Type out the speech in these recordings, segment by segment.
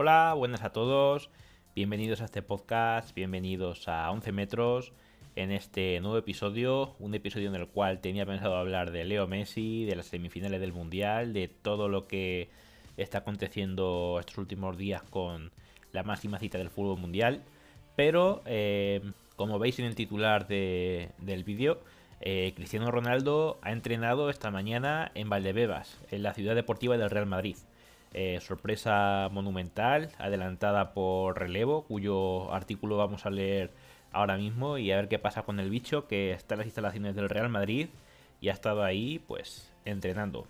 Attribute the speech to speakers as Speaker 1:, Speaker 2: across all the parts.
Speaker 1: Hola, buenas a todos. Bienvenidos a este podcast, bienvenidos a 11 metros en este nuevo episodio, un episodio en el cual tenía pensado hablar de Leo Messi, de las semifinales del Mundial, de todo lo que está aconteciendo estos últimos días con la máxima cita del fútbol mundial. Pero, eh, como veis en el titular del vídeo, eh, Cristiano Ronaldo ha entrenado esta mañana en Valdebebas, en la ciudad deportiva del Real Madrid. Eh, sorpresa monumental, adelantada por Relevo, cuyo artículo vamos a leer ahora mismo y a ver qué pasa con el bicho que está en las instalaciones del Real Madrid y ha estado ahí pues entrenando.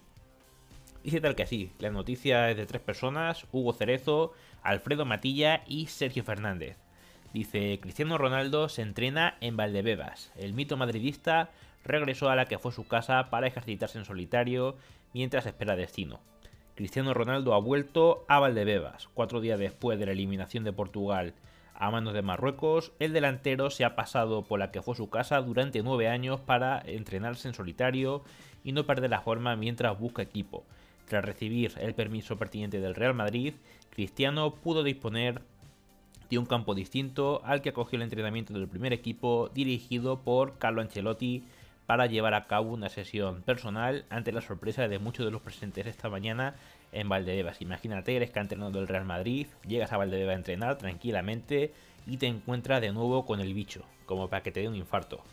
Speaker 1: Dice tal que así, la noticia es de tres personas, Hugo Cerezo, Alfredo Matilla y Sergio Fernández. Dice, Cristiano Ronaldo se entrena en Valdebebas. El mito madridista regresó a la que fue su casa para ejercitarse en solitario mientras espera destino. Cristiano Ronaldo ha vuelto a Valdebebas. Cuatro días después de la eliminación de Portugal a manos de Marruecos, el delantero se ha pasado por la que fue su casa durante nueve años para entrenarse en solitario y no perder la forma mientras busca equipo. Tras recibir el permiso pertinente del Real Madrid, Cristiano pudo disponer de un campo distinto al que acogió el entrenamiento del primer equipo dirigido por Carlo Ancelotti para llevar a cabo una sesión personal ante la sorpresa de muchos de los presentes esta mañana en Valdebebas. Imagínate, eres canterano del Real Madrid, llegas a Valdebebas a entrenar tranquilamente y te encuentras de nuevo con el bicho, como para que te dé un infarto.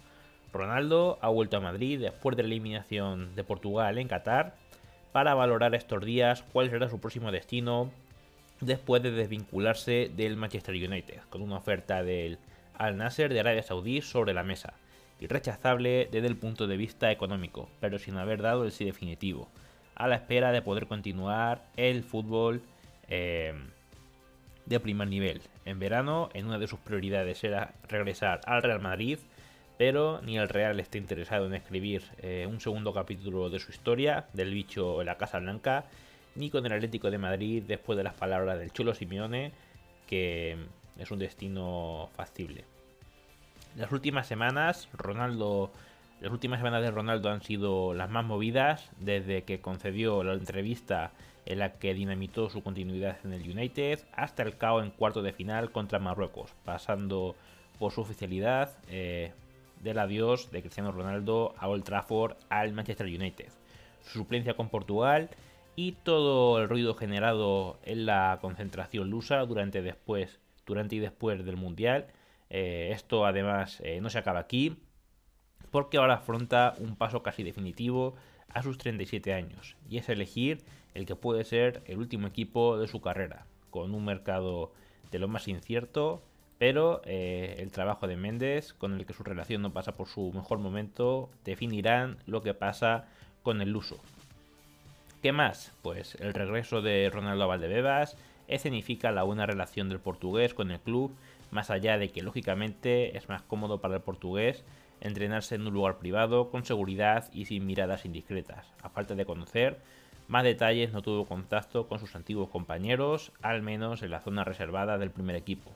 Speaker 1: Ronaldo ha vuelto a Madrid después de la eliminación de Portugal en Qatar para valorar estos días cuál será su próximo destino después de desvincularse del Manchester United, con una oferta del Al Nasser de Arabia Saudí sobre la mesa irrechazable desde el punto de vista económico, pero sin haber dado el sí definitivo, a la espera de poder continuar el fútbol eh, de primer nivel. En verano, en una de sus prioridades era regresar al Real Madrid, pero ni el Real está interesado en escribir eh, un segundo capítulo de su historia, del bicho en la Casa Blanca, ni con el Atlético de Madrid después de las palabras del Cholo Simeone, que es un destino factible. Las últimas semanas, Ronaldo, las últimas semanas de Ronaldo han sido las más movidas desde que concedió la entrevista en la que dinamitó su continuidad en el United hasta el caos en cuarto de final contra Marruecos, pasando por su oficialidad eh, del adiós de Cristiano Ronaldo a Old Trafford al Manchester United, su suplencia con Portugal y todo el ruido generado en la concentración lusa durante, después, durante y después del Mundial eh, esto además eh, no se acaba aquí, porque ahora afronta un paso casi definitivo a sus 37 años, y es elegir el que puede ser el último equipo de su carrera, con un mercado de lo más incierto, pero eh, el trabajo de Méndez, con el que su relación no pasa por su mejor momento, definirán lo que pasa con el uso. ¿Qué más? Pues el regreso de Ronaldo Valdebebas escenifica la buena relación del portugués con el club más allá de que lógicamente es más cómodo para el portugués entrenarse en un lugar privado, con seguridad y sin miradas indiscretas. A falta de conocer más detalles, no tuvo contacto con sus antiguos compañeros, al menos en la zona reservada del primer equipo.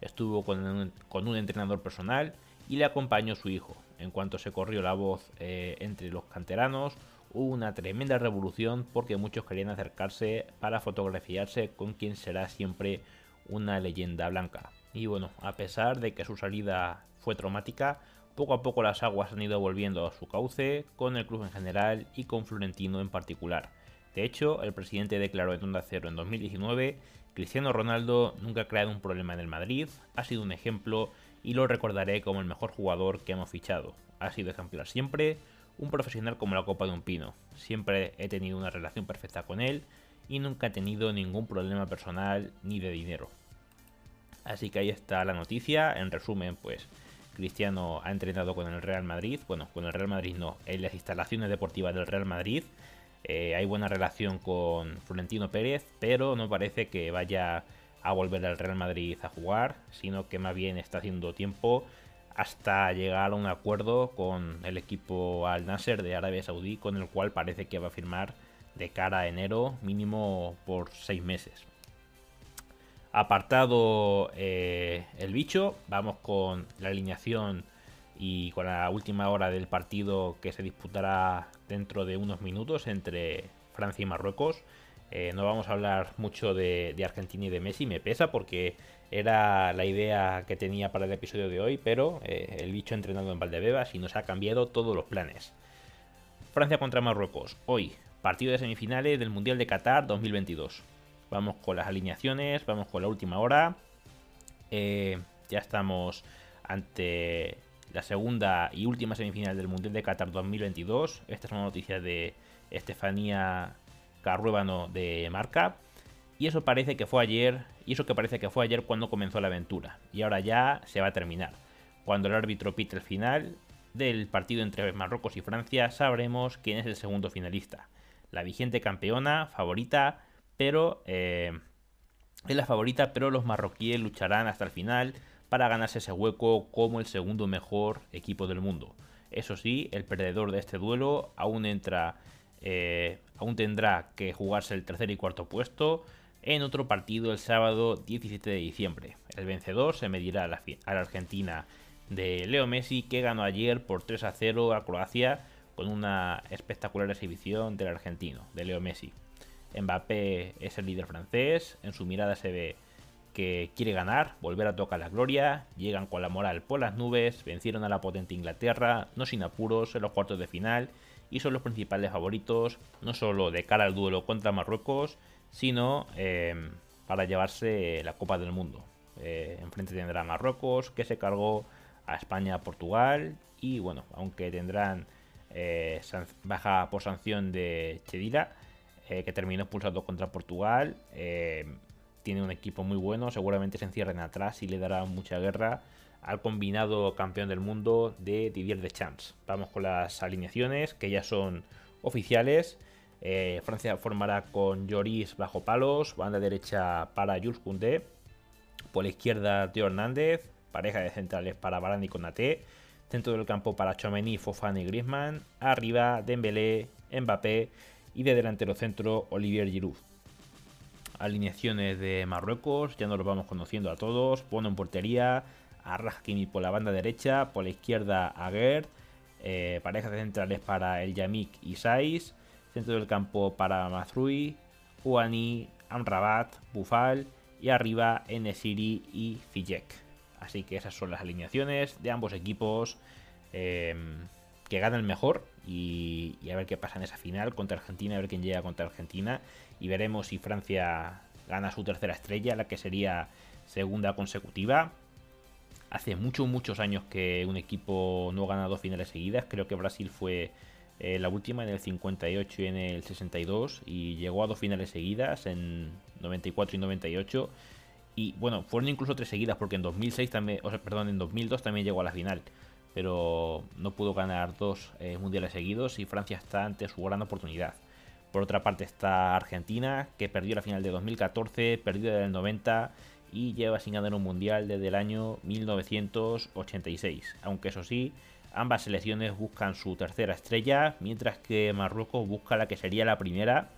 Speaker 1: Estuvo con un, entrenador personal y le acompañó su hijo. En cuanto se corrió la voz eh, entre los canteranos, hubo una tremenda revolución porque muchos querían acercarse para fotografiarse con quien será siempre una leyenda blanca. Y bueno, a pesar de que su salida fue traumática, poco a poco las aguas han ido volviendo a su cauce con el club en general y con Florentino en particular. De hecho, el presidente declaró en Onda Cero en 2019, Cristiano Ronaldo nunca ha creado un problema en el Madrid, ha sido un ejemplo y lo recordaré como el mejor jugador que hemos fichado. Ha sido ejemplar siempre, un profesional como la copa de un pino. Siempre he tenido una relación perfecta con él y nunca he tenido ningún problema personal ni de dinero. Así que ahí está la noticia. En resumen, pues Cristiano ha entrenado con el Real Madrid. Bueno, con el Real Madrid no, en las instalaciones deportivas del Real Madrid. Eh, hay buena relación con Florentino Pérez, pero no parece que vaya a volver al Real Madrid a jugar, sino que más bien está haciendo tiempo hasta llegar a un acuerdo con el equipo Al Nasser de Arabia Saudí, con el cual parece que va a firmar de cara a enero mínimo por seis meses. Apartado eh, el bicho, vamos con la alineación y con la última hora del partido que se disputará dentro de unos minutos entre Francia y Marruecos. Eh, no vamos a hablar mucho de, Argentina y de Messi, me pesa porque era la idea que tenía para el episodio de hoy, pero eh, el bicho entrenado en Valdebebas y nos ha cambiado todos los planes. Francia contra Marruecos, hoy, partido de semifinales del Mundial de Qatar 2022. Vamos con las alineaciones, vamos con la última hora. Eh, ya estamos ante la segunda y última semifinal del Mundial de Qatar 2022. Esta es una noticia de Estefanía Carruébano de Marca. Y eso parece que fue ayer, y eso que parece que fue ayer cuando comenzó la aventura. Y ahora ya se va a terminar. Cuando el árbitro pite el final del partido entre Marruecos y Francia, sabremos quién es el segundo finalista. La vigente campeona, favorita, pero eh, es la favorita, pero los marroquíes lucharán hasta el final para ganarse ese hueco como el segundo mejor equipo del mundo. Eso sí, el perdedor de este duelo aún entra, eh, aún tendrá que jugarse el tercer y cuarto puesto en otro partido el sábado 17 de diciembre. El vencedor se medirá a la, Argentina de Leo Messi que ganó ayer por 3 a 0 a Croacia con una espectacular exhibición del argentino, de Leo Messi. Mbappé es el líder francés, en su mirada se ve que quiere ganar, volver a tocar la gloria, llegan con la moral por las nubes, vencieron a la potente Inglaterra, no sin apuros en los cuartos de final y son los principales favoritos, no solo de cara al duelo contra Marruecos, sino eh, para llevarse la Copa del Mundo. Eh, enfrente tendrá Marruecos, que se cargó a España, Portugal y bueno, aunque tendrán eh, baja por sanción de Chedira, que terminó expulsado contra Portugal, tiene un equipo muy bueno, seguramente se encierren atrás y le dará mucha guerra al combinado campeón del mundo de Didier Deschamps. Vamos con las alineaciones que ya son oficiales. Eh, Francia formará con Lloris bajo palos, banda derecha para Jules Koundé, por la izquierda Teo Hernández, pareja de centrales para Varane y Konaté, centro del campo para Chomeny, Fofana y Griezmann, arriba Dembélé, Mbappé y de delantero centro Olivier Giroud alineaciones de Marruecos, ya nos los vamos conociendo a todos. Bono en portería, a Rahkimi por la banda derecha, por la izquierda a Gerd, eh, parejas centrales para el Yamik y Saiz, centro del campo para Mazrui, Ouani, Amrabat, Bufal y arriba Enesiri y Fijek. Así que esas son las alineaciones de ambos equipos eh, que ganan mejor y, y, a ver qué pasa en esa final contra Argentina, a ver quién llega contra Argentina y veremos si Francia gana su tercera estrella, la que sería segunda consecutiva. Hace muchos, muchos años que un equipo no gana dos finales seguidas. Creo que Brasil fue eh, la última en el 58 y en el 62 y llegó a dos finales seguidas en 94 y 98. Y bueno, fueron incluso tres seguidas porque en 2006 también, o sea, perdón, en 2002 también llegó a la final. Pero no pudo ganar dos eh, mundiales seguidos y Francia está ante su gran oportunidad. Por otra parte está Argentina, que perdió la final de 2014, perdió desde el 90 y lleva sin ganar un mundial desde el año 1986. Aunque eso sí, ambas selecciones buscan su tercera estrella, mientras que Marruecos busca la que sería la primera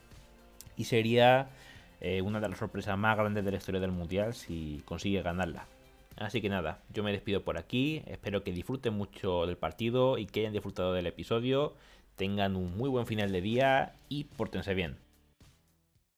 Speaker 1: y sería eh, una de las sorpresas más grandes de la historia del mundial si consigue ganarla. Así que nada, yo me despido por aquí, espero que disfruten mucho del partido y que hayan disfrutado del episodio tengan un muy buen final de día y pórtense bien.